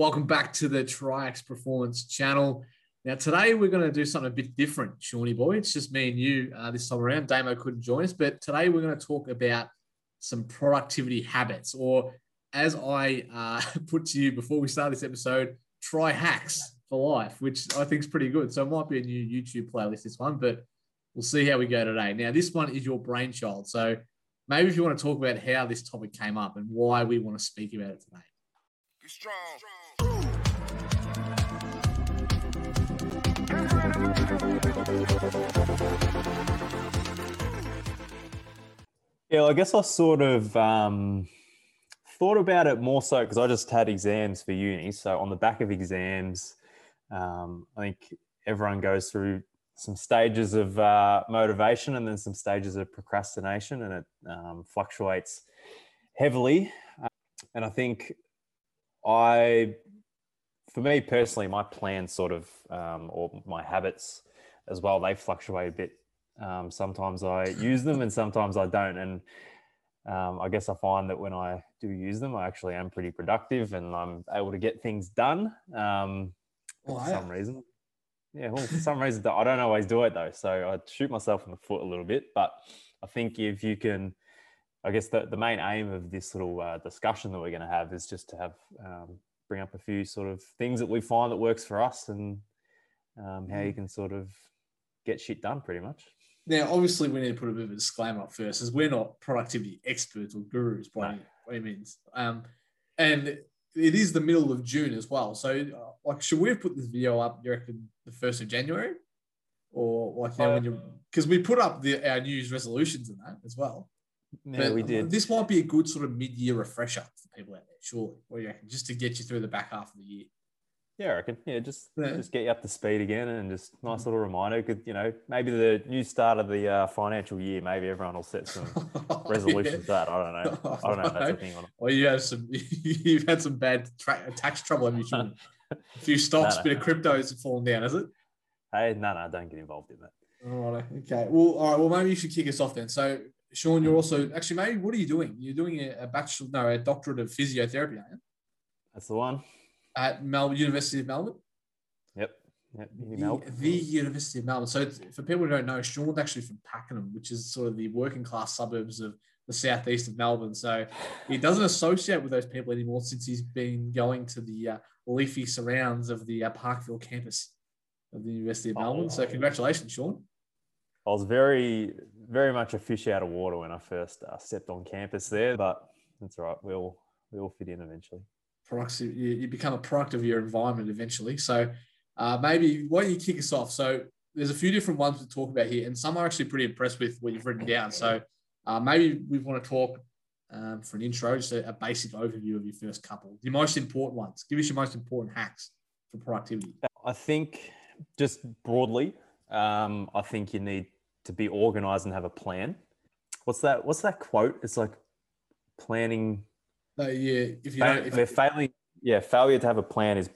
Welcome back to the Triax Performance channel. Now, today we're going to do something a bit different, Shawnee boy. It's just me and you uh, this time around. Damo couldn't join us, but today we're going to talk about some productivity habits, or as I uh, put to you before we start this episode, try hacks for life, which I think is pretty good. So it might be a new YouTube playlist, this one, but we'll see how we go today. Now, this one is your brainchild. So maybe if you want to talk about how this topic came up and why we want to speak about it today. Get strong. Yeah, I guess I sort of um, thought about it more so because I just had exams for uni. So on the back of exams, um, I think everyone goes through some stages of uh, motivation and then some stages of procrastination, and it um, fluctuates heavily. Uh, and I think I, for me personally, my plans sort of, um, or my habits as well, they fluctuate a bit. Um, sometimes I use them and sometimes I don't. And um, I guess I find that when I do use them, I actually am pretty productive and I'm able to get things done um, for some reason. Yeah, well, for some reason, I don't always do it though. So I shoot myself in the foot a little bit. But I think if you can, I guess the, the main aim of this little uh, discussion that we're going to have is just to have um, bring up a few sort of things that we find that works for us and um, how you mm. can sort of get shit done pretty much. Now, obviously, we need to put a bit of a disclaimer up first, as we're not productivity experts or gurus by, no. any means. Um, and it is the middle of June as well. So, uh, like, should we have put this video up? You reckon the first of January, or like you know, when you because we put up the our news resolutions in that as well. Yeah, we did. This might be a good sort of mid-year refresher for people out there, surely. Reckon, just to get you through the back half of the year. Yeah, I reckon. Yeah, just yeah. just get you up to speed again, and just nice little reminder. Could you know maybe the new start of the uh, financial year, maybe everyone will set some resolutions. yeah. That I don't know. I don't know if that's a thing or not. Well, you have some. You've had some bad tra- tax trouble, have you? Sean? a few stocks, no, no. bit of cryptos have fallen down, has it? Hey, no, no, don't get involved in that. All right. Okay. Well, all right. Well, maybe you should kick us off then. So, Sean, you're also actually maybe what are you doing? You're doing a, a bachelor, no, a doctorate of physiotherapy, aren't you? That's the one. At Melbourne University of Melbourne. Yep. Yep. The, the, University of Melbourne. So, for people who don't know, Sean's actually from Pakenham, which is sort of the working class suburbs of the southeast of Melbourne. So, he doesn't associate with those people anymore since he's been going to the uh, leafy surrounds of the uh, Parkville campus of the University of Melbourne. Oh, so, congratulations, Sean. I was very, very much a fish out of water when I first uh, stepped on campus there, but that's all right. We'll we all fit in eventually. Products, you, you become a product of your environment eventually. So uh, maybe why don't you kick us off? So there's a few different ones to talk about here, and some are actually pretty impressed with what you've written down. So uh, maybe we want to talk um, for an intro, just a, a, basic overview of your first couple, the most important ones. Give us your most important hacks for productivity. I think just broadly, um, I think you need to be organized and have a plan. What's that? What's that quote? It's like planning. No, yeah. If you don't, if, failing, yeah, failure to have a plan is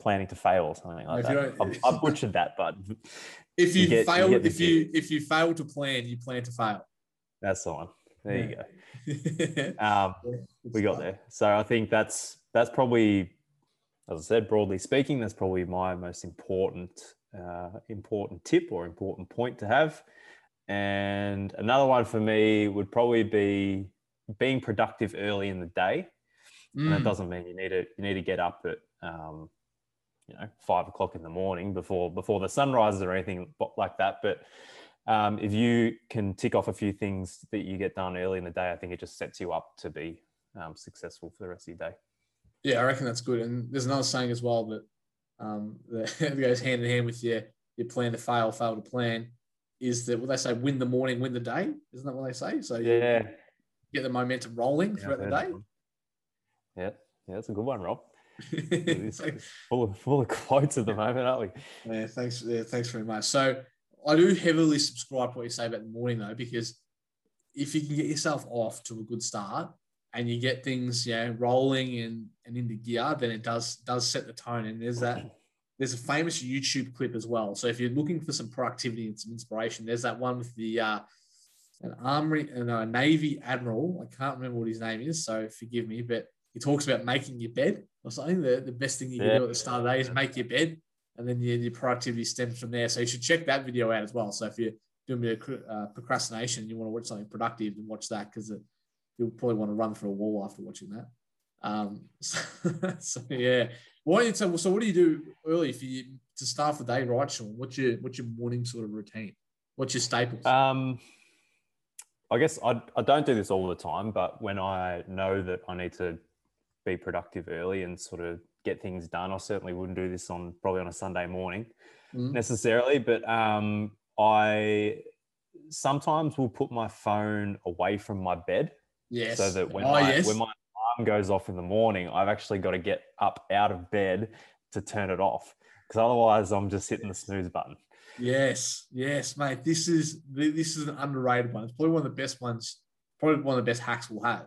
planning to fail or something like that. I've, butchered that, but if you, you get, fail, you if you if you fail to plan, you plan to fail. That's the one. There you go. um, we got there. So I think that's that's probably, as I said, broadly speaking, that's probably my most important uh, important tip or important point to have. And another one for me would probably be being productive early in the day. Mm. And that mm. doesn't mean you need to you need to get up at um, you know five o'clock in the morning before before the sun rises or anything like that. But um, if you can tick off a few things that you get done early in the day, I think it just sets you up to be um, successful for the rest of your day. Yeah, I reckon that's good. And there's another saying as well that um, that goes hand in hand with your your plan to fail, fail to plan. Is that what they say? Win the morning, win the day. Isn't that what they say? So yeah, get the momentum rolling yeah, throughout the day. Yeah, yeah, that's a good one, Rob. full of full of quotes at the moment, aren't we? Yeah, thanks. Yeah, thanks very much. So I do heavily subscribe to what you say about the morning though, because if you can get yourself off to a good start and you get things, you know, rolling and, and into gear, then it does does set the tone. And there's that there's a famous YouTube clip as well. So if you're looking for some productivity and some inspiration, there's that one with the uh, an armory and a navy admiral. I can't remember what his name is, so forgive me, but he talks about making your bed or something. the, the best thing you can Yeah. do at the start of the day is make your bed, and then your, your productivity stems from there. So you should check that video out as well. So if you're doing a bit of uh, procrastination, and you want to watch something productive, then watch that because you'll probably want to run through a wall after watching that. Um, so, so yeah. What so, so what do you do early for you to start the day right, Sean? What's your what's your morning sort of routine? What's your staples? Um, I guess I, I don't do this all the time, but when I know that I need to be productive early and sort of get things done, I certainly wouldn't do this on probably on a Sunday morning Mm. necessarily, but um, I sometimes will put my phone away from my bed yes. so that when, oh, my, yes. when my alarm goes off in the morning, I've actually got to get up out of bed to turn it off because otherwise I'm just hitting the snooze button. Yes, yes, mate. This is this is an underrated one. It's probably one of the best ones. Probably one of the best hacks we'll have.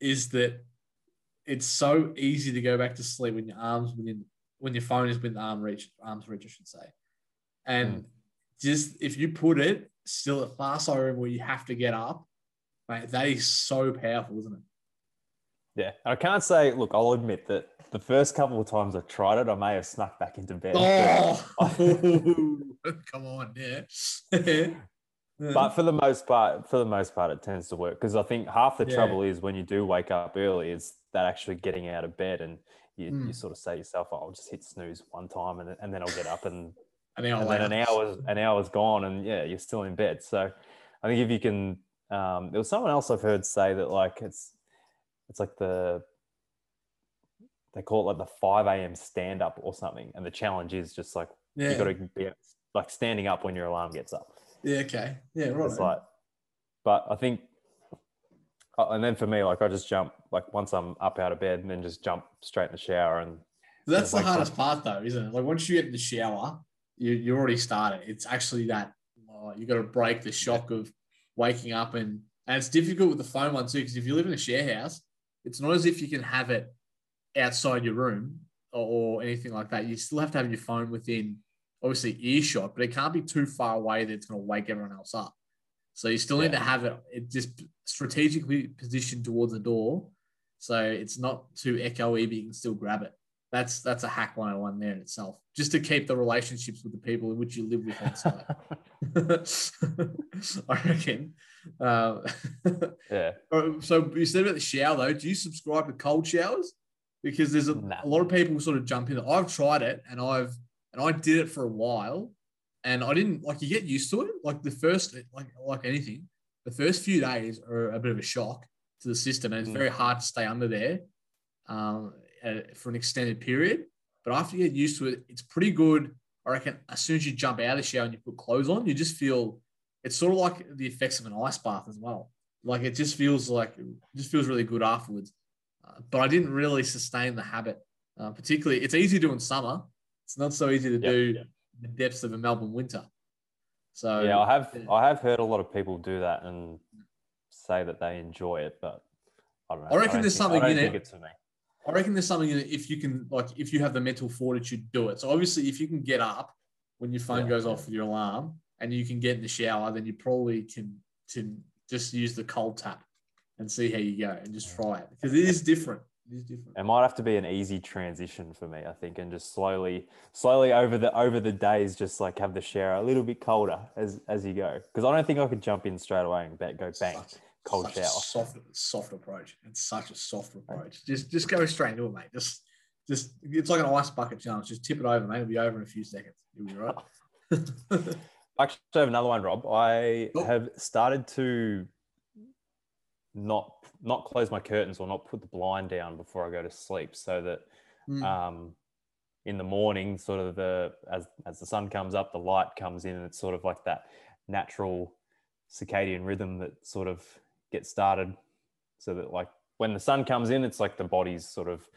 Is that it's so easy to go back to sleep when your arms within when your phone is within arm reach, arms reach, I should say. And Mm. just if you put it still at fast eye room where you have to get up, mate, that is so powerful, isn't it? Yeah. And I can't say, look, I'll admit that the first couple of times I tried it, I may have snuck back into bed. Oh, come on, yeah. But for the most part, for the most part, it tends to work because I think half the Yeah. trouble is when you do wake up early is that actually getting out of bed and you, Mm. you sort of say to yourself, oh, I'll just hit snooze one time and, and then I'll get up and, an hour and then an hour's an hour's gone and yeah, you're still in bed. So I think if you can, um, there was someone else I've heard say that like it's it's like the they call it like the five a.m. stand up or something, and the challenge is just like Yeah. you got to be like standing up when your alarm gets up. yeah. Okay. Yeah. Right. It's like, but I think, uh, and then for me, like I just jump like once I'm up out of bed and then just jump straight in the shower and That's the Like- hardest part, though, isn't it? Like once you get in the shower, you you already started. It's actually that oh, you got to break the shock of waking up, and and it's difficult with the phone one too because if you live in a share house, it's not as if you can have it outside your room or, or anything like that. You still have to have your phone within obviously earshot, but it can't be too far away that it's going to wake everyone else up. So you still need to have it, it just strategically positioned towards the door, so it's not too echoey, but you can still grab it that's that's a hack 101 there in itself. Just to keep the relationships with the people in which you live with on site. I reckon. Uh, yeah, so you said about the shower though do you subscribe to cold showers? Because there's a, Nah. a lot of people sort of jump in. I've tried it and i've and i did it for a while and i didn't like you get used to it. Like the first like like anything the first few days are a bit of a shock to the system and it's Mm. very hard to stay under there. Um, uh, for an extended period. But after you get used to it, it's pretty good. I reckon as soon as you jump out of the shower and you put clothes on, you just feel it's sort of like the effects of an ice bath as well. Like it just feels like it just feels really good afterwards. Uh, but I didn't really sustain the habit. Uh, particularly, it's easy to do in summer. It's not so easy to Yeah, do yeah. in the depths of a Melbourne winter. So yeah. I have yeah. I have heard a lot of people do that and say that they enjoy it, but I don't know. I reckon don't there's think- something I in it. it's for me. I reckon there's something in it if you can, like, if you have the mental fortitude, do it. So obviously, if you can get up when your phone Yeah. goes off with your alarm and you can get in the shower, then you probably can can just use the cold tap and see how you go and just try it because it is different. It is different. It might have to be an easy transition for me, I think, and just slowly, slowly over the over the days, just like have the shower a little bit colder as as you go. Because I don't think I could jump in straight away and ba- go bang cold such a shower. soft, soft approach. It's such a soft approach. Just just go straight into it, mate. Just just it's like an ice bucket challenge. Just tip it over, mate. It'll be over in a few seconds. You'll be right. Actually, I have another one, Rob. I Oh. have started to not not close my curtains or not put the blind down before I go to sleep, so that Mm. um, in the morning, sort of the as as the sun comes up, the light comes in, and it's sort of like that natural circadian rhythm that sort of gets started, so that like when the sun comes in, it's like the body's sort of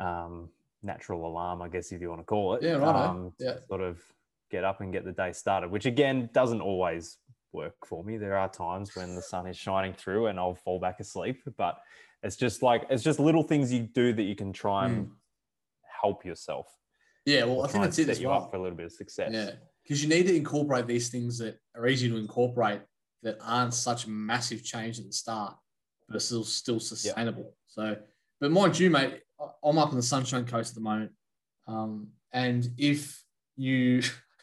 um, natural alarm, I guess if you want to call it. Yeah, righto. Um, Yeah. Sort of get up and get the day started, which again doesn't always work for me. There are times when the sun is shining through and I'll fall back asleep, but it's just like it's just little things you do that you can try and help yourself. yeah, well, I think that's it set as you well. up for a little bit of success. Yeah, because you need to incorporate these things that are easy to incorporate that aren't such a massive change at the start, but are still still sustainable. So, but mind you, mate, I'm up on the Sunshine Coast at the moment, um, and if you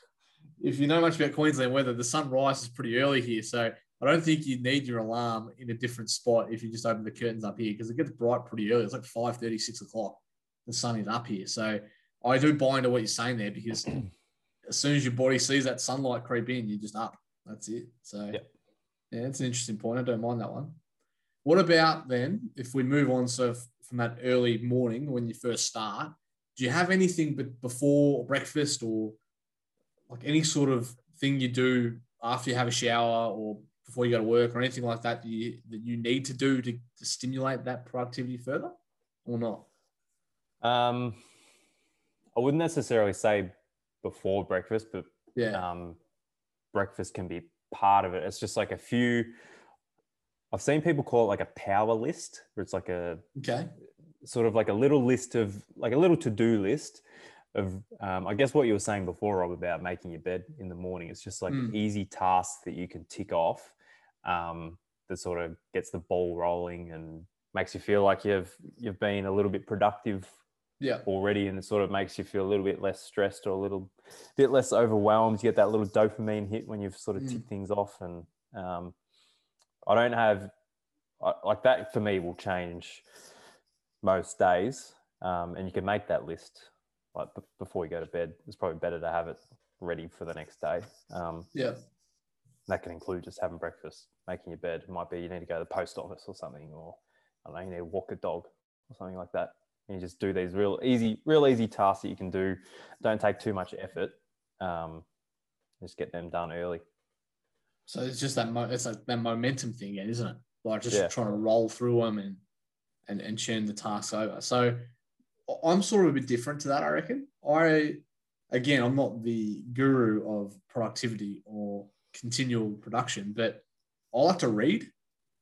if you know much about Queensland weather, the sun rises pretty early here, so I don't think you need your alarm in a different spot if you just open the curtains up here because it gets bright pretty early. It's like 5 30, 6 o'clock. The sun is up here. So I do buy into what you're saying there because as soon as your body sees that sunlight creep in, you're just up. That's it. So Yep. Yeah, it's an interesting point. I don't mind that one. What about then if we move on? So from that early morning when you first start, do you have anything but before breakfast or like any sort of thing you do after you have a shower or before you go to work or anything like that that you, that you need to do to, to stimulate that productivity further or not? Um, I wouldn't necessarily say before breakfast, but Yeah. um, breakfast can be part of it. It's just like a few. I've seen people call it like a power list, where it's like a Okay. sort of like a little list of like a little to-do list of um, I guess what you were saying before, Rob, about making your bed in the morning. It's just like Mm. easy tasks that you can tick off um, that sort of gets the ball rolling and makes you feel like you've you've been a little bit productive Yeah. already and it sort of makes you feel a little bit less stressed or a little bit less overwhelmed you get that little dopamine hit when you've sort of Mm. ticked things off and um, i don't have I, like that for me will change most days um, and you can make that list like b- before you go to bed it's probably better to have it ready for the next day um, Yeah. that can include just having breakfast making your bed it might be you need to go to the post office or something or i don't know you need to walk a dog or something like that you just do these real easy real easy tasks that you can do don't take too much effort um, just get them done early So it's just that mo- it's like that momentum thing, again, isn't it? Like just Yeah. trying to roll through them and and and churn the tasks over. So I'm sort of a bit different to that, I reckon. I again, I'm not the guru of productivity or continual production, but I like to read.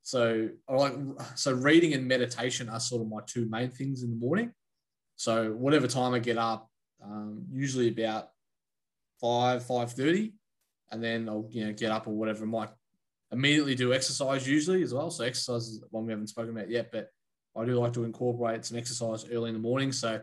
So I like so reading and meditation are sort of my two main things in the morning. So whatever time I get up, um, usually about five five thirty, and then I'll you know get up or whatever. I might immediately do exercise usually as well. So exercise is one we haven't spoken about yet, but I do like to incorporate some exercise early in the morning. So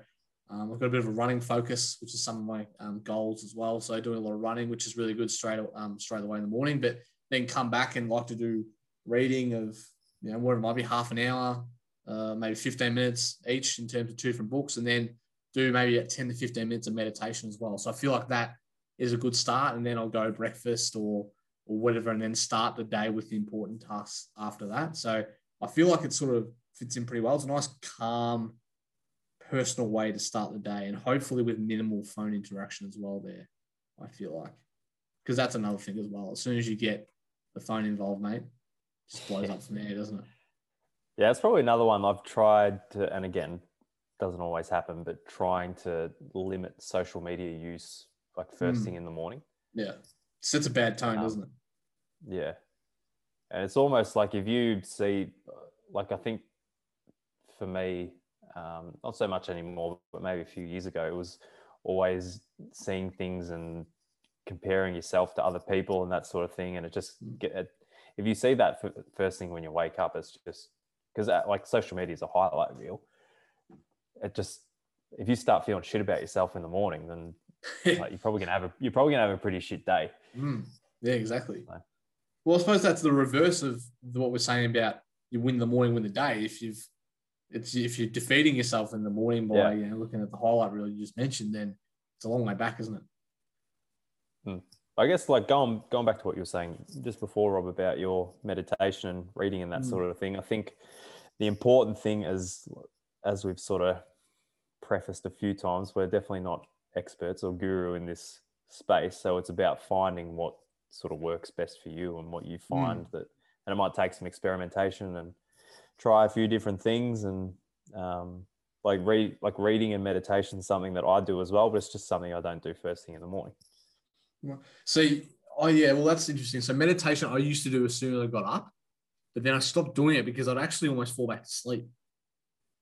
um, I've got a bit of a running focus, which is some of my um, goals as well. So doing a lot of running, which is really good straight um, straight away in the morning. But then come back and like to do reading of you know whatever it might be half an hour, uh, maybe 15 minutes each in terms of two different books, and then do maybe at 10 to 15 minutes of meditation as well. So I feel like that is a good start, and then I'll go breakfast or or whatever, and then start the day with the important tasks after that. So I feel like it sort of fits in pretty well. It's a nice, calm, personal way to start the day, and hopefully with minimal phone interaction as well. There, I feel like because that's another thing as well. As soon as you get the phone involved, mate, just blows up from there, doesn't it? yeah it's probably another one i've tried to and again doesn't always happen but trying to limit social media use like first Mm. thing in the morning Yeah, sets a bad tone, Um, doesn't it? Yeah. And it's almost like if you see, like, I think for me, um, not so much anymore, but maybe a few years ago, it was always seeing things and comparing yourself to other people and that sort of thing. And it just get, it, if you see that first thing when you wake up, it's just because like social media is a highlight reel. It just, if you start feeling shit about yourself in the morning, then like, you're probably gonna have a you're probably gonna have a pretty shit day. Mm, yeah, exactly. Right. Well, I suppose that's the reverse of what we're saying about you win the morning, win the day. If you've it's if you're defeating yourself in the morning by Yeah. you know looking at the highlight reel you just mentioned, then it's a long way back, isn't it? I guess like going going back to what you were saying just before, Rob, about your meditation and reading and that Mm. sort of thing. I think the important thing is, as we've sort of prefaced a few times, we're definitely not experts or guru in this space. So it's about finding what sort of works best for you and what you find that, and it might take some experimentation and try a few different things and um, like read like reading and meditation is something that I do as well, but it's just something I don't do first thing in the morning. See, oh yeah, well that's interesting. So meditation, I used to do as soon as I got up, but then I stopped doing it because I'd actually almost fall back to sleep.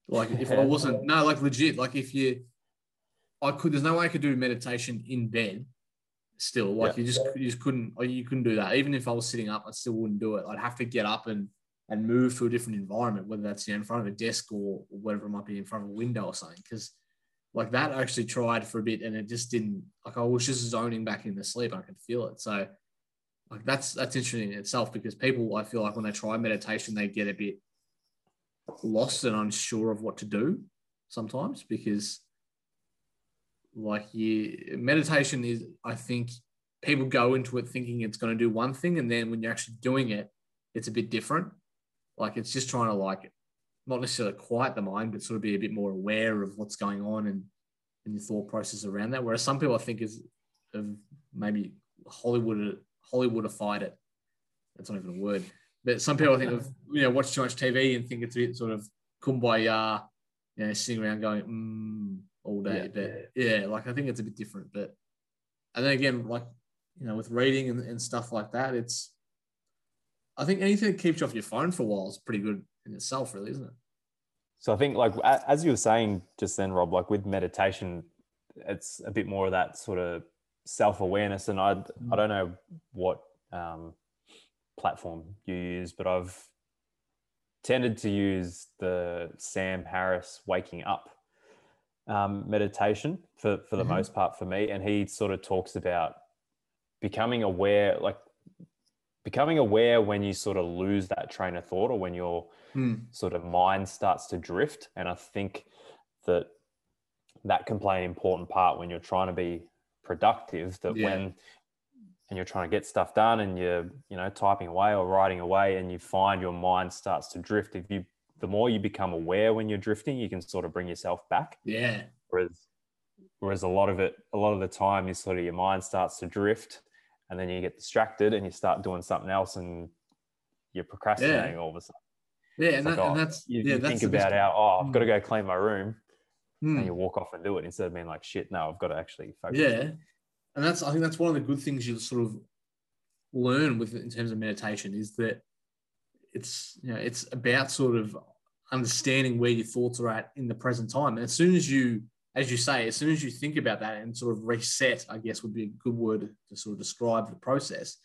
Like if I wasn't no, like legit, like if you, I could. There's no way I could do meditation in bed. Still, like Yeah. you just you just couldn't or you couldn't do that. Even if I was sitting up, I still wouldn't do it. I'd have to get up and and move to a different environment, whether that's you know, in front of a desk or, or whatever it might be in front of a window or something. Because like that, actually tried for a bit and it just didn't. Like I was just zoning back in the sleep. I could feel it. So like that's that's interesting in itself because people, I feel like when they try meditation, they get a bit lost and unsure of what to do sometimes because like you meditation is i think people go into it thinking it's going to do one thing and then when you're actually doing it it's a bit different like it's just trying to like not necessarily quiet the mind but sort of be a bit more aware of what's going on and and your thought process around that whereas some people i think is have maybe hollywood hollywoodified it that's not even a word but some people I think of you know watch too much TV and think it's a bit sort of kumbaya, you know, sitting around going mm, all day. Yeah, but yeah. yeah, like I think it's a bit different. But and then again, like you know, with reading and, and stuff like that, it's I think anything that keeps you off your phone for a while is pretty good in itself, really, isn't it? So I think, like as you were saying just then, Rob, like with meditation, it's a bit more of that sort of self awareness, and I I don't know what um, platform you use, but I've tended to use the Sam Harris waking up um, meditation for, for the mm-hmm. most part for me. And he sort of talks about becoming aware, like becoming aware when you sort of lose that train of thought or when your mm. sort of mind starts to drift. And I think that that can play an important part when you're trying to be productive that yeah. when and you're trying to get stuff done and you're you know typing away or writing away and you find your mind starts to drift if you the more you become aware when you're drifting you can sort of bring yourself back yeah whereas whereas a lot of it a lot of the time is sort of your mind starts to drift and then you get distracted and you start doing something else and you're procrastinating yeah. all of a sudden yeah and, that, oh, and, that's you, yeah, you that's think about how oh i've got to hmm. go clean my room mm. and you walk off and do it instead of being like shit no i've got to actually focus yeah and that's I think that's one of the good things you sort of learn with in terms of meditation is that it's you know it's about sort of understanding where your thoughts are at in the present time. And as soon as you, as you say, as soon as you think about that and sort of reset, I guess would be a good word to sort of describe the process.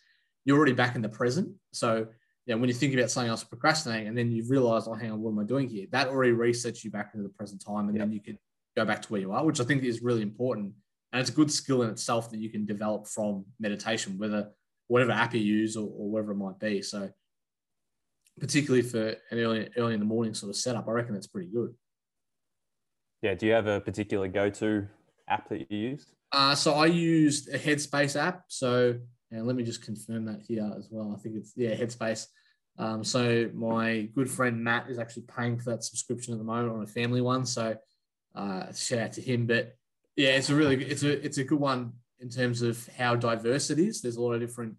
You're already back in the present. So yeah, when you think about something else procrastinating and then you realize, oh, hang on, what am I doing here? That already resets you back into the present time. And then you can go back to where you are, which I think is really important and it's a good skill in itself that you can develop from meditation, whether whatever app you use or, or whatever it might be. So, particularly for an early early in the morning sort of setup, I reckon that's pretty good. Yeah. Do you have a particular go to app that you use? Uh, so I used a Headspace app. So, and let me just confirm that here as well. I think it's yeah Headspace. Um, so my good friend Matt is actually paying for that subscription at the moment on a family one. So uh, shout out to him. But yeah, it's a really it's a it's a good one in terms of how diverse it is. There's a lot of different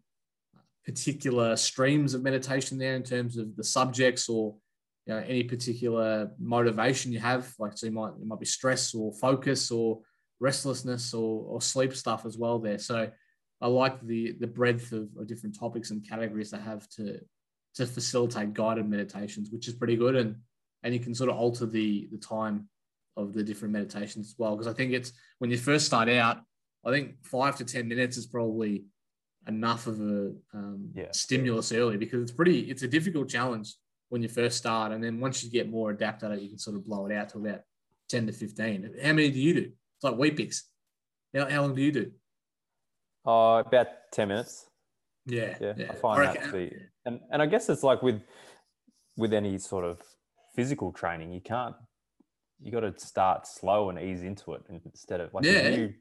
particular streams of meditation there in terms of the subjects or you know, any particular motivation you have. Like so, you might it might be stress or focus or restlessness or, or sleep stuff as well there. So I like the the breadth of, of different topics and categories they have to to facilitate guided meditations, which is pretty good. And and you can sort of alter the the time of the different meditations as well. Because I think it's when you first start out, I think five to 10 minutes is probably enough of a um, yeah. stimulus early because it's pretty, it's a difficult challenge when you first start. And then once you get more adept at it, you can sort of blow it out to about 10 to 15. How many do you do? It's like Weet-Bix. How, how long do you do? Uh, about 10 minutes. Yeah. Yeah. yeah. I find I that to be, and, and I guess it's like with, with any sort of physical training, you can't you got to start slow and ease into it instead of like yeah. you,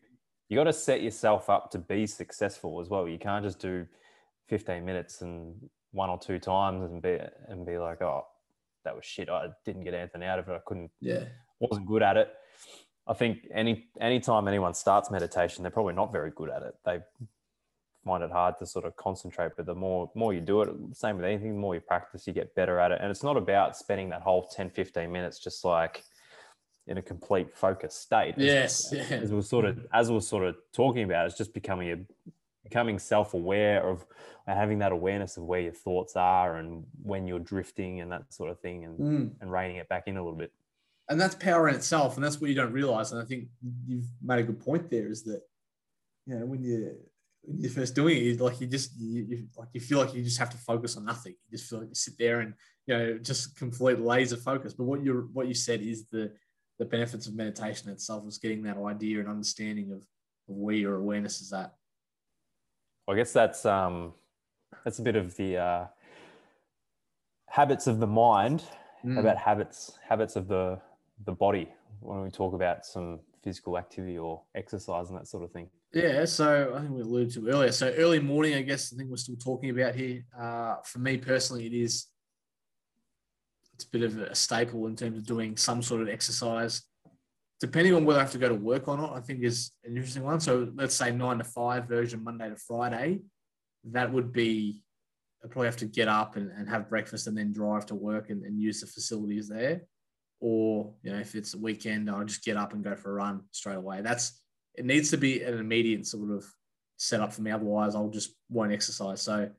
you got to set yourself up to be successful as well. You can't just do 15 minutes and one or two times and be and be like, oh, that was shit. I didn't get anything out of it. I couldn't. Yeah, wasn't good at it. I think any anytime anyone starts meditation, they're probably not very good at it. They find it hard to sort of concentrate. But the more more you do it, same with anything, the more you practice, you get better at it. And it's not about spending that whole 10, 15 minutes just like in a complete focused state. Yes, as, yeah. as we're sort of as we're sort of talking about, it's just becoming a becoming self-aware of having that awareness of where your thoughts are and when you're drifting and that sort of thing, and mm. and reining it back in a little bit. And that's power in itself, and that's what you don't realize. And I think you've made a good point there. Is that you know when you're when you're first doing it, like you just you, you, like you feel like you just have to focus on nothing. You just feel like you sit there and you know just complete laser focus. But what you what you said is the the benefits of meditation itself is getting that idea and understanding of, of where your awareness is at. I guess that's um that's a bit of the uh, habits of the mind mm. about habits habits of the the body when we talk about some physical activity or exercise and that sort of thing. Yeah, so I think we alluded to earlier. So early morning, I guess I think we're still talking about here. Uh, for me personally, it is it's a bit of a staple in terms of doing some sort of exercise. Depending on whether I have to go to work or not, I think is an interesting one. So let's say nine to five version Monday to Friday. That would be I probably have to get up and, and have breakfast and then drive to work and, and use the facilities there. Or, you know, if it's a weekend, I'll just get up and go for a run straight away. That's it needs to be an immediate sort of setup for me. Otherwise, I'll just won't exercise. So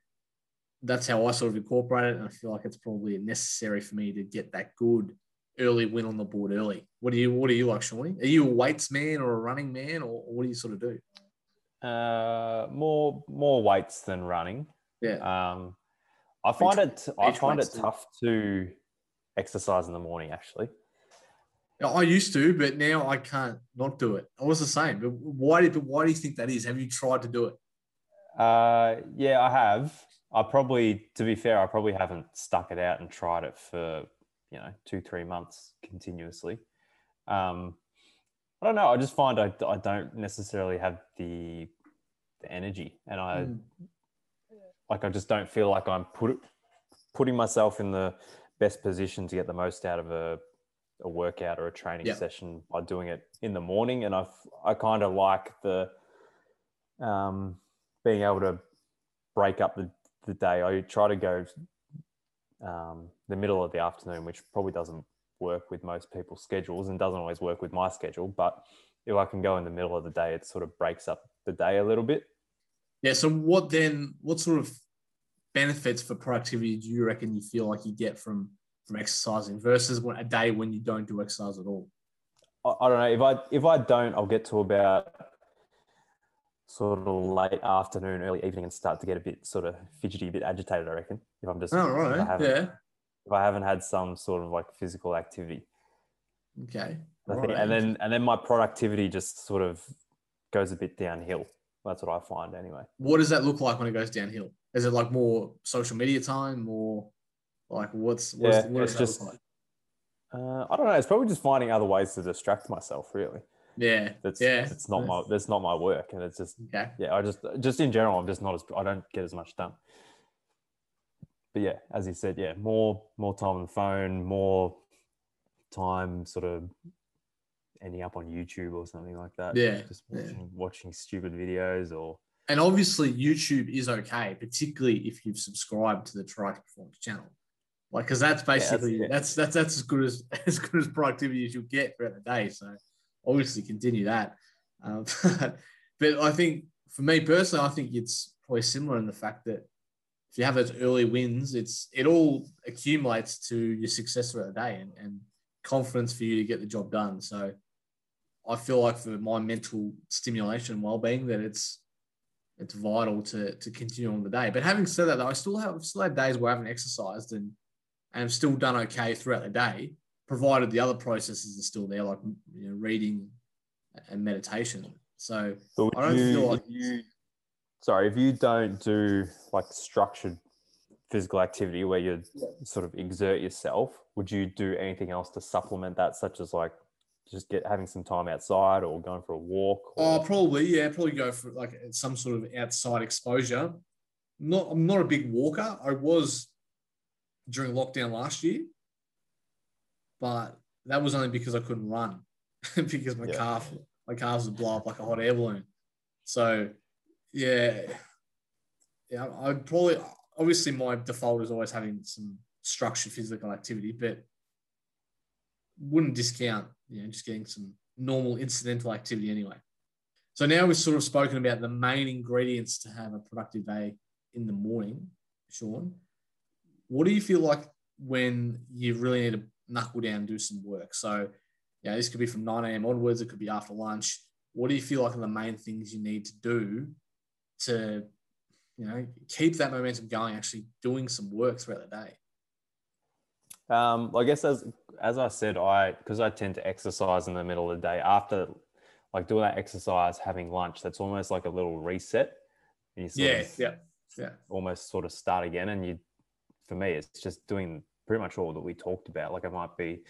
that's how I sort of incorporate it. And I feel like it's probably necessary for me to get that good early win on the board early. What do you What do you like, Shawnee? Are you a weights man or a running man, or, what do you sort of do? Uh, more more weights than running. Yeah. Um, I find it I find it tough to exercise in the morning. Actually, I used to, but now I can't not do it. I was the same. But why? But why do you think that is? Have you tried to do it? Uh, yeah, I have. I probably, to be fair, I probably haven't stuck it out and tried it for you know two, three months continuously. Um, I don't know. I just find I, I don't necessarily have the the energy, and I mm. like I just don't feel like I'm put putting myself in the best position to get the most out of a a workout or a training yep. session by doing it in the morning. And I've, I kind of like the um, being able to break up the, the day. I try to go um, the middle of the afternoon, which probably doesn't work with most people's schedules and doesn't always work with my schedule. But if I can go in the middle of the day, it sort of breaks up the day a little bit. Yeah. So what then? What sort of benefits for productivity do you reckon you feel like you get from from exercising versus a day when you don't do exercise at all? I, don't know if I if I don't, I'll get to about sort of late afternoon, early evening, and start to get a bit sort of fidgety, a bit agitated. I reckon if I'm just oh right, if yeah. If I haven't had some sort of like physical activity. Okay. Right. and then and then my productivity just sort of goes a bit downhill. That's what I find anyway. What does that look like when it goes downhill? Is it like more social media time, or like, what's, what's yeah, what just, like? Uh, I don't know. It's probably just finding other ways to distract myself, really. Yeah. That's, yeah. It's not my, that's not my work. And it's just, okay. yeah, I just, just in general, I'm just not as, I don't get as much done. But yeah, as you said, yeah, more, more time on the phone, more time sort of ending up on YouTube or something like that. Yeah. Just watching, yeah. watching stupid videos or, and obviously YouTube is okay, particularly if you've subscribed to the Triax Performance channel. Like, because that's basically yeah, that's, that's, that's as good as as good as productivity as you'll get throughout the day. So obviously continue that. Um, but I think for me personally, I think it's probably similar in the fact that if you have those early wins, it's it all accumulates to your success throughout the day and, and confidence for you to get the job done. So I feel like for my mental stimulation and well-being that it's it's vital to to continue on the day. But having said that, though, I still have still had days where I haven't exercised and and I've still done okay throughout the day, provided the other processes are still there, like you know, reading and meditation. So I don't you, feel like you, sorry, if you don't do like structured physical activity where you yeah. sort of exert yourself, would you do anything else to supplement that, such as like just get having some time outside or going for a walk? Or... Oh, probably, yeah, probably go for like some sort of outside exposure. Not, I'm not a big walker. I was during lockdown last year, but that was only because I couldn't run because my yeah. calf my calves would blow up like a hot air balloon. So yeah, yeah, I'd probably obviously my default is always having some structured physical activity, but wouldn't discount you know just getting some normal incidental activity anyway. So now we've sort of spoken about the main ingredients to have a productive day in the morning, Sean. What do you feel like when you really need to knuckle down and do some work? So, yeah, this could be from 9 a.m. onwards, it could be after lunch. What do you feel like are the main things you need to do to, you know, keep that momentum going, actually doing some work throughout the day? Um, I guess as as I said, I because I tend to exercise in the middle of the day after like doing that exercise, having lunch. That's almost like a little reset. yeah, of, yeah, yeah. Almost sort of start again, and you. For me, it's just doing pretty much all that we talked about. Like it might be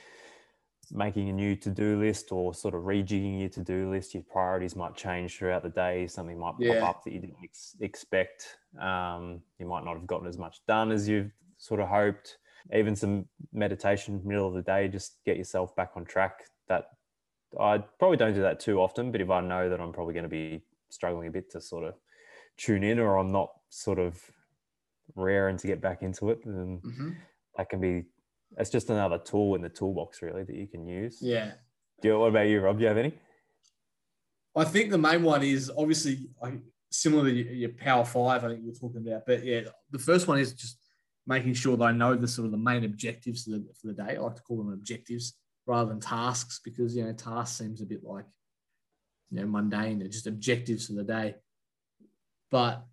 making a new to-do list or sort of rejigging your to-do list. Your priorities might change throughout the day. Something might pop up that you didn't ex- expect. Um, you might not have gotten as much done as you've sort of hoped. Even some meditation middle of the day just get yourself back on track. That i probably don't do that too often but if i know that i'm probably going to be struggling a bit to sort of tune in or i'm not sort of raring to get back into it then mm-hmm. That can be it's just another tool in the toolbox really that you can use. Yeah. Do you, what about you, Rob? Do you have any? I think the main one is obviously similar to your Power Five. I think you're talking about, but yeah, the first one is just making sure that I know the sort of the main objectives for the, for the day. I like to call them objectives rather than tasks because you know tasks seems a bit like you know mundane. They're just objectives for the day. But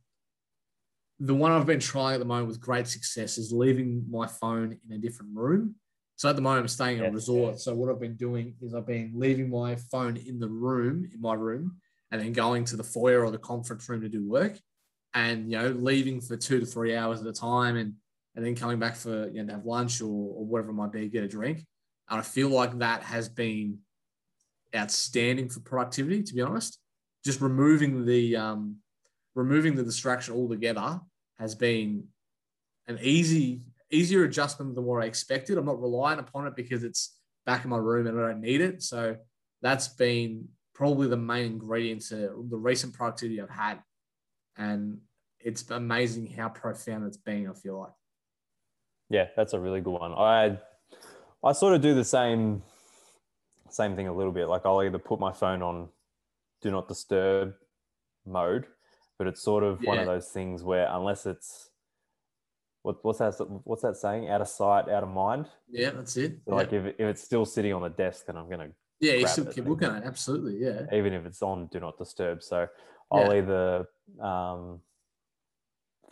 the one I've been trying at the moment with great success is leaving my phone in a different room. So at the moment, I'm staying in a resort. So what I've been doing is I've been leaving my phone in the room, in my room, and then going to the foyer or the conference room to do work, and you know, leaving for two to three hours at a time, and and then coming back for you know to have lunch or, or whatever it might be, get a drink. And I feel like that has been outstanding for productivity. To be honest, just removing the um, removing the distraction altogether has been an easy, easier adjustment than what I expected. I'm not relying upon it because it's back in my room and I don't need it. So that's been probably the main ingredient to the recent productivity I've had. And it's amazing how profound it's been, I feel like. Yeah, that's a really good one. I I sort of do the same same thing a little bit. Like I'll either put my phone on do not disturb mode but it's sort of yeah. one of those things where unless it's what, what's that what's that saying? Out of sight out of mind? Yeah that's it. So like if, if it's still sitting on the desk then i'm gonna yeah you still keep looking at it. Absolutely yeah. even if it's on do not disturb. So i'll yeah. either um,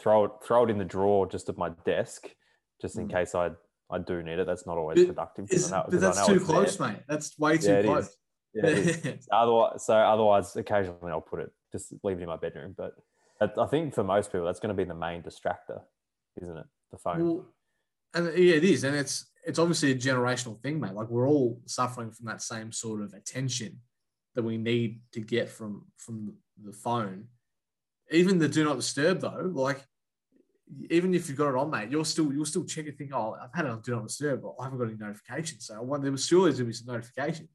throw it throw it in the drawer just at my desk just in mm. case i i do need it. That's not always but productive know, but that's too close there. mate. That's way too yeah, close yeah, otherwise so otherwise occasionally i'll put it just leave it in my bedroom. But I think for most people, that's going to be the main distractor, isn't it? The phone. Well, and yeah, it is, and it's it's obviously a generational thing, mate. Like we're all suffering from that same sort of attention that we need to get from from the phone. Even the do not disturb though, like even if you've got it on, mate, you're still you'll still check and think, oh, I've had it on do not disturb, but I haven't got any notifications. So I want there was surely going to be some notifications.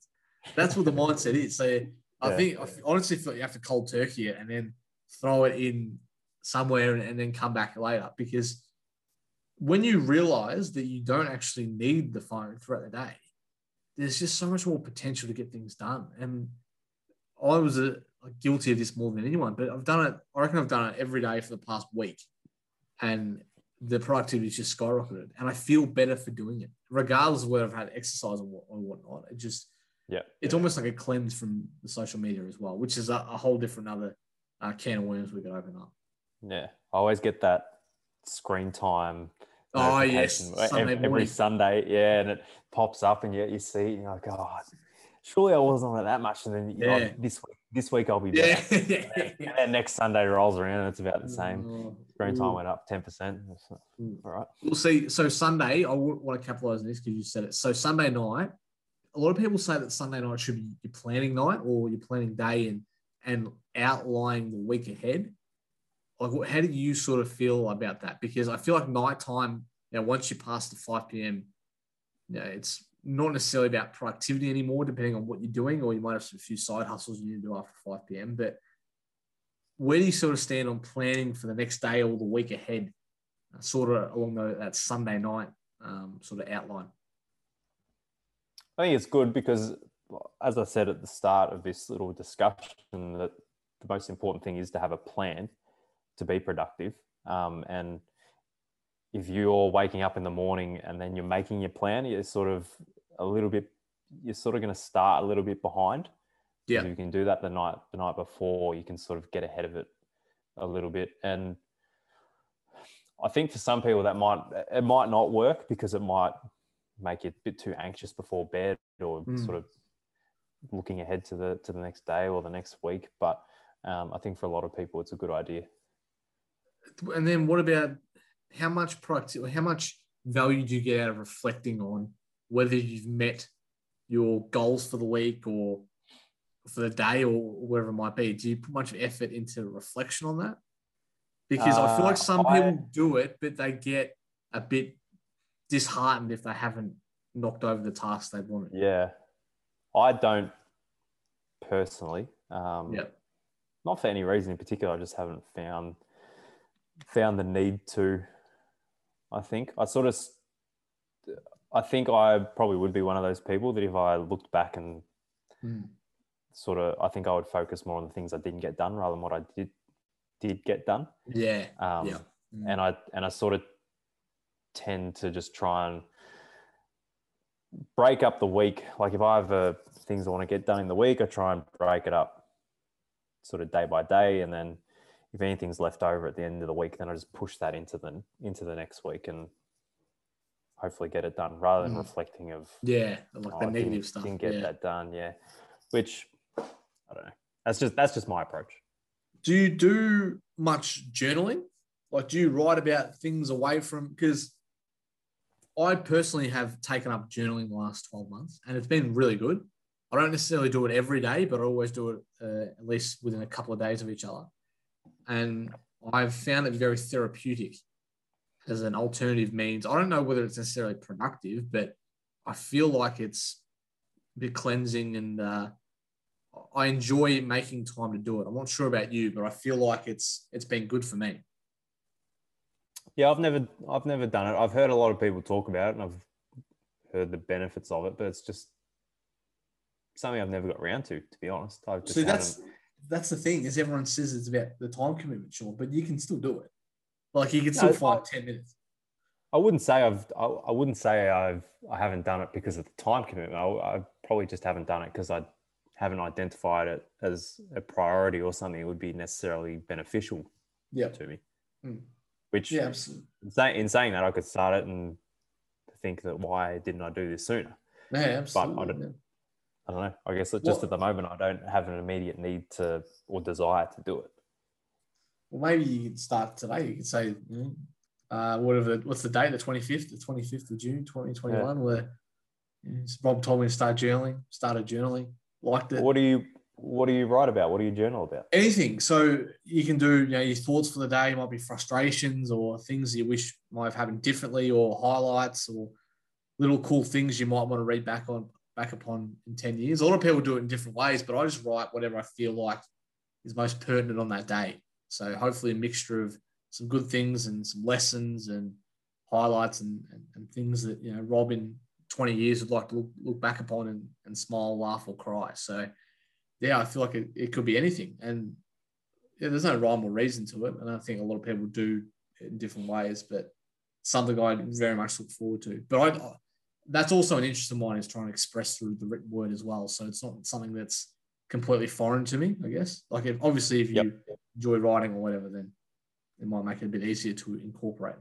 That's what the mindset is. So I yeah. think I honestly feel like you have to cold turkey it and then throw it in somewhere and, and then come back later because when you realize that you don't actually need the phone throughout the day, there's just so much more potential to get things done. And I was uh, a, guilty of this more than anyone, but I've done it. I reckon I've done it every day for the past week, and the productivity is just skyrocketed. And I feel better for doing it, regardless of whether I've had exercise or, what, or whatnot. It just yeah. It's almost like a cleanse from the social media as well, which is a, a whole different other uh, can of worms we could open up. Yeah. I always get that screen time. Oh, yes. Sunday every, every, Sunday. Yeah. And it pops up and yet you see, you're like, oh, surely I wasn't on it that much. And then you yeah. know, this week, this week I'll be back. Yeah. and then next Sunday rolls around and it's about the same. Oh, screen time went up 10%. Mm. All right. We'll see. So Sunday, I want to capitalize on this because you said it. So Sunday night, a lot of people say that Sunday night should be your planning night or your planning day and and outlining the week ahead. Like, how do you sort of feel about that? Because I feel like nighttime, you know, once you pass the 5 p.m., you know, it's not necessarily about productivity anymore, depending on what you're doing, or you might have a few side hustles you need to do after 5 p.m. But where do you sort of stand on planning for the next day or the week ahead, uh, sort of along the, that Sunday night um, sort of outline? I think it's good because, as I said at the start of this little discussion, that the most important thing is to have a plan to be productive. Um, and if you're waking up in the morning and then you're making your plan, you're sort of a little bit, you're sort of going to start a little bit behind. Yeah, you can do that the night the night before. You can sort of get ahead of it a little bit. And I think for some people that might it might not work because it might make you a bit too anxious before bed or Mm. sort of looking ahead to the to the next day or the next week. But um, I think for a lot of people, it's a good idea. And then what about how much productivity, how much value do you get out of reflecting on whether you've met your goals for the week or for the day or whatever it might be? Do you put much effort into reflection on that? Because I feel Uh, like some I- people do it, but they get a bit disheartened if they haven't knocked over the task they wanted. Yeah, I don't personally. Um, Yeah. Not for any reason in particular. I just haven't found found the need to. I think I sort of. I think I probably would be one of those people that if I looked back and Mm. sort of, I think I would focus more on the things I didn't get done rather than what I did did get done. Yeah. Um, Yeah. Mm. and I and I sort of tend to just try and break up the week. Like if I have uh, things I want to get done in the week, I try and break it up sort of day by day, and then if anything's left over at the end of the week, then I just push that into the into the next week and hopefully get it done rather than Mm. reflecting of Yeah. Like "Oh, the I negative didn't, stuff. Didn't get yeah. that done. Yeah, which I don't know. That's just that's just my approach. do you do much journaling? Like, do you write about things away from? Because I personally have taken up journaling the last 12 months and it's been really good. I don't necessarily do it every day, but I always do it uh, at least within a couple of days of each other. And I've found it very therapeutic as an alternative means. I don't know whether it's necessarily productive, but I feel like it's a bit cleansing and uh, I enjoy making time to do it. I'm not sure about you, but I feel like it's it's been good for me. Yeah, I've never I've never done it. I've heard a lot of people talk about it and I've heard the benefits of it, but it's just something I've never got around to, to be honest. I've just See, that's haven't- that's the thing is everyone says it's about the time commitment, Sean, but you can still do it. Like you can still No, find I- ten minutes. I wouldn't say I've I, I wouldn't say I've I haven't done it because of the time commitment. I, I probably just haven't done it because I haven't identified it as a priority or something that would be necessarily beneficial Yeah, to me. Mm. Which yeah, absolutely. in, say, in saying that I could start it and think that why didn't I do this sooner? Yeah, absolutely. don't- yeah. I don't know. I guess just What- at the moment I don't have an immediate need to or desire to do it. Well, maybe you could start today. You could say, mm, uh, whatever. What's the date? The twenty fifth, the twenty fifth of June, twenty twenty one. Where yeah, Rob told me to start journaling. Started journaling. Liked it. What do you what do you write about? What do you journal about? anything. So you can do, you know, your thoughts for the day might be frustrations or things you wish might have happened differently, or highlights or little cool things you might want to read back on back upon in 10 years. A lot of people do it in different ways, but I just write whatever I feel like is most pertinent on that day. So hopefully a mixture of some good things and some lessons and highlights and, and, and things that, you know, Rob in 20 years would like to look, look back upon and, and smile, laugh, or cry. So yeah, I feel like it, it could be anything. And yeah, there's no rhyme or reason to it. And I think a lot of people do it in different ways, but something I very much look forward to. But I, that's also an interest of mine is trying to express through the written word as well. So it's not something that's completely foreign to me, I guess. Like if, obviously if you Yep. enjoy writing or whatever, then it might make it a bit easier to incorporate.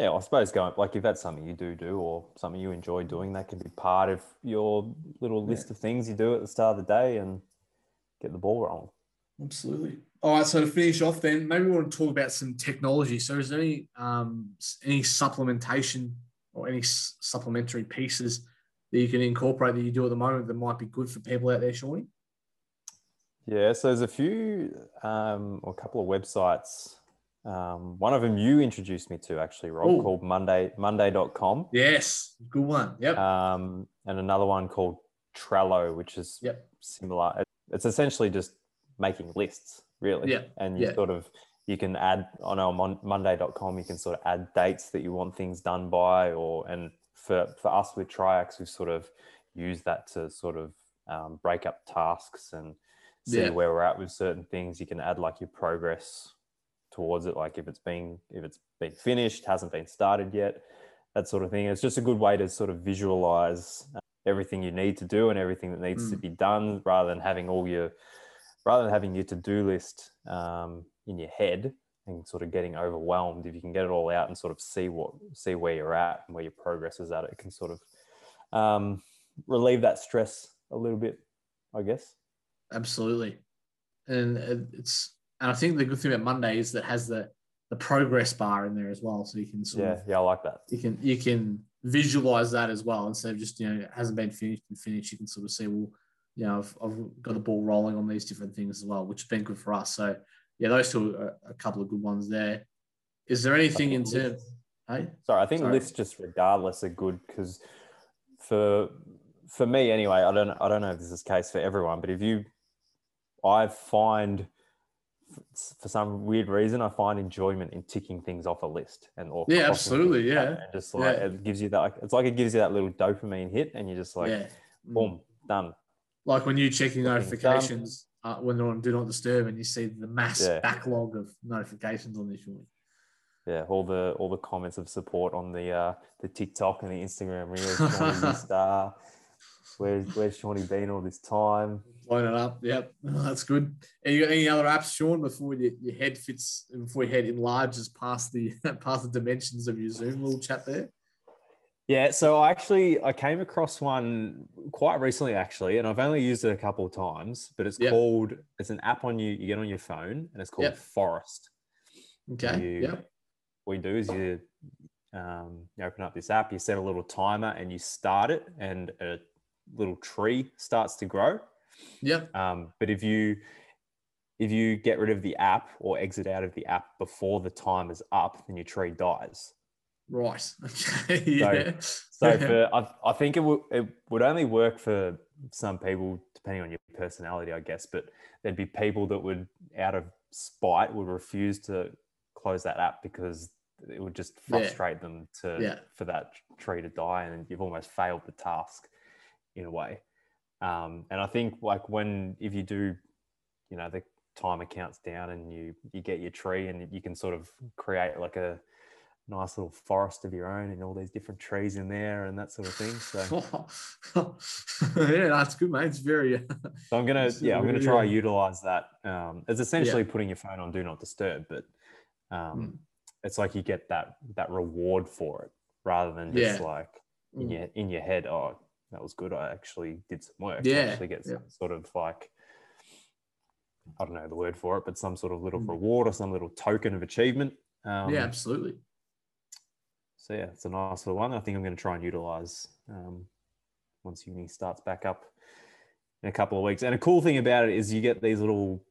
Yeah, I suppose going like if that's something you do do or something you enjoy doing, that can be part of your little Yeah. list of things you do at the start of the day and get the ball rolling. Absolutely. All right. So to finish off, then maybe we want to talk about some technology. So is there any um, any supplementation or any s- supplementary pieces that you can incorporate that you do at the moment that might be good for people out there, Shawnee? Yeah, so there's a few um, or a couple of websites. Um, one of them you introduced me to actually, Rob, Ooh. called Monday Monday.com. Yes. Good one. Yep. Um, and another one called Trello, which is Yep. similar. It's essentially just making lists, really. Yeah, And you yeah. sort of you can add on our mon- Monday.com. You can sort of add dates that you want things done by, or and for for us with Triax, we've sort of used that to sort of um, break up tasks and see Yeah. where we're at with certain things. You can add like your progress towards it, like if it's been if it's been finished, hasn't been started yet, that sort of thing. It's just a good way to sort of visualize uh, everything you need to do and everything that needs to Mm. be done, rather than having all your rather than having your to-do list um, in your head and sort of getting overwhelmed, if you can get it all out and sort of see what see where you're at and where your progress is at, it can sort of um, relieve that stress a little bit, I guess. Absolutely, and it's and I think the good thing about Monday is that has the the progress bar in there as well, so you can sort yeah of yeah I like that. you can you can visualize that as well instead of just you know it hasn't been finished and finished. You can sort of see well, you know I've, I've got the ball rolling on these different things as well, which has been good for us. So yeah, those two are a couple of good ones there. Is there anything in terms? Hey, sorry, I think Sorry. lists just regardless are good because for for me anyway, I don't I don't know if this is the case for everyone, but if you, I find for some weird reason, I find enjoyment in ticking things off a list and or Yeah, absolutely, yeah. and just like Yeah. it gives you that, it's like it gives you that little dopamine hit, and you're just like, yeah, Mm. boom, done. like when you're checking notifications uh, when they're on do not disturb and you see the mass Yeah. backlog of notifications on this one. Yeah, all the all the comments of support on the uh, the TikTok and the Instagram reels. Star. Where's where's Shawnee been all this time? Blowing it up. Yep. That's good. And you got any other apps, Sean, before your, your head fits before your head enlarges past the past the dimensions of your Zoom little chat there? Yeah, so I actually I came across one quite recently actually, and I've only used it a couple of times, but it's Yep. called it's an app on you you get on your phone and it's called Yep. Forest. Okay. You- Yep. What you do is you um, you open up this app, you set a little timer and you start it and a little tree starts to grow. Yep. Um, but if you if you get rid of the app or exit out of the app before the time is up, then your tree dies. Right. Okay. Yeah. So for I, I think it would it would only work for some people depending on your personality, I guess. But there'd be people that would, out of spite, would refuse to close that app because it would just Yeah. frustrate them to Yeah. for that tree to die, and you've almost failed the task in a way. Um, and I think like when if you do, you know, the timer counts down and you you get your tree and you can sort of create like a nice little forest of your own and all these different trees in there and that sort of thing. So, yeah, that's good, mate. It's very so I'm gonna yeah I'm gonna try uh, utilize that. Um, it's essentially putting your phone on do not disturb, but um, Mm. it's like you get that that reward for it rather than just Yeah. like in Mm. your in your head. Oh, that was good. I actually did some work. Yeah, actually get yeah. some sort of like I don't know the word for it, but some sort of little Mm. reward or some little token of achievement. Um, yeah, absolutely. So yeah, it's a nice little one. I think I'm going to try and utilize um, once uni starts back up in a couple of weeks. And a cool thing about it is you get these little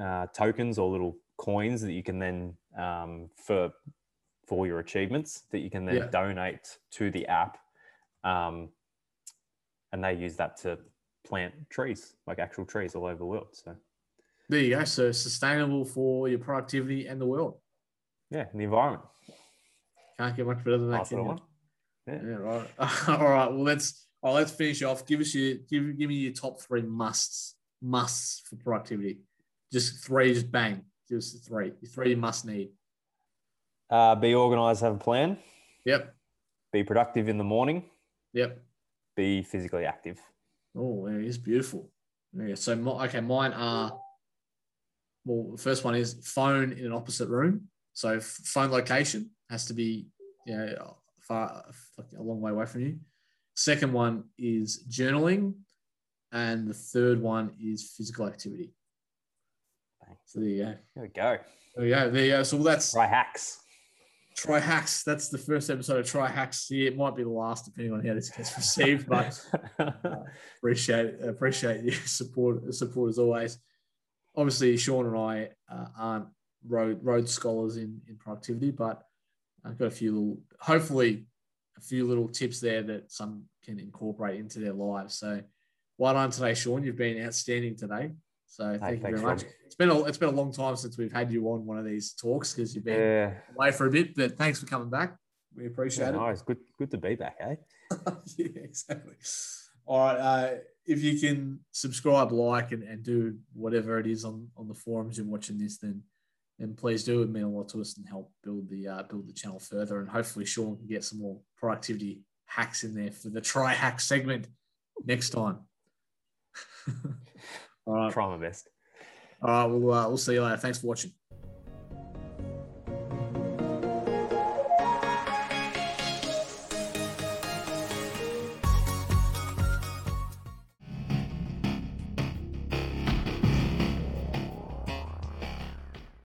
uh, tokens or little coins that you can then um, for for your achievements that you can then Yeah. donate to the app, um, and they use that to plant trees, like actual trees all over the world. So There you go. So sustainable for your productivity and the world. yeah, in the environment. Can't get much better than that. Can little you? one. Yeah. Yeah, right. All right. Well, let's right, let's finish off. Give us your give give me your top three musts musts for productivity. Just three, just bang. Just three. Your three you must need. Uh, be organized, have a plan. Yep. Be productive in the morning. Yep. Be physically active. Oh, it is beautiful. Yeah. So my, okay, mine are. Well, the first one is phone in an opposite room. So phone location has to be, you know, far a long way away from you. Second one is journaling, and the third one is physical activity. So there you go. There we go. There you go. There you go. So that's Try hacks. Try hacks. That's the first episode of try hacks. Yeah, it might be the last, depending on how this gets received. But appreciate appreciate your support support as always. Obviously, Sean and I uh, aren't road Rhodes scholars in in productivity, but I've got a few little, hopefully, a few little tips there that some can incorporate into their lives. So, well done today, Sean. You've been outstanding today. So thank you very much. It's been a it's been a long time since we've had you on one of these talks because you've been yeah. away for a bit. But thanks for coming back. We appreciate yeah it. nice. Good. Good to be back, eh? yeah, exactly. All right. Uh, if you can subscribe, like, and, and do whatever it is on, on the forums you're watching this, then then please do. It mean a lot to us and help build the uh, build the channel further. And hopefully, Sean can get some more productivity hacks in there for the try hack segment next time. All All right. Try my best. All right. We'll, uh, we'll see you later. Thanks for watching.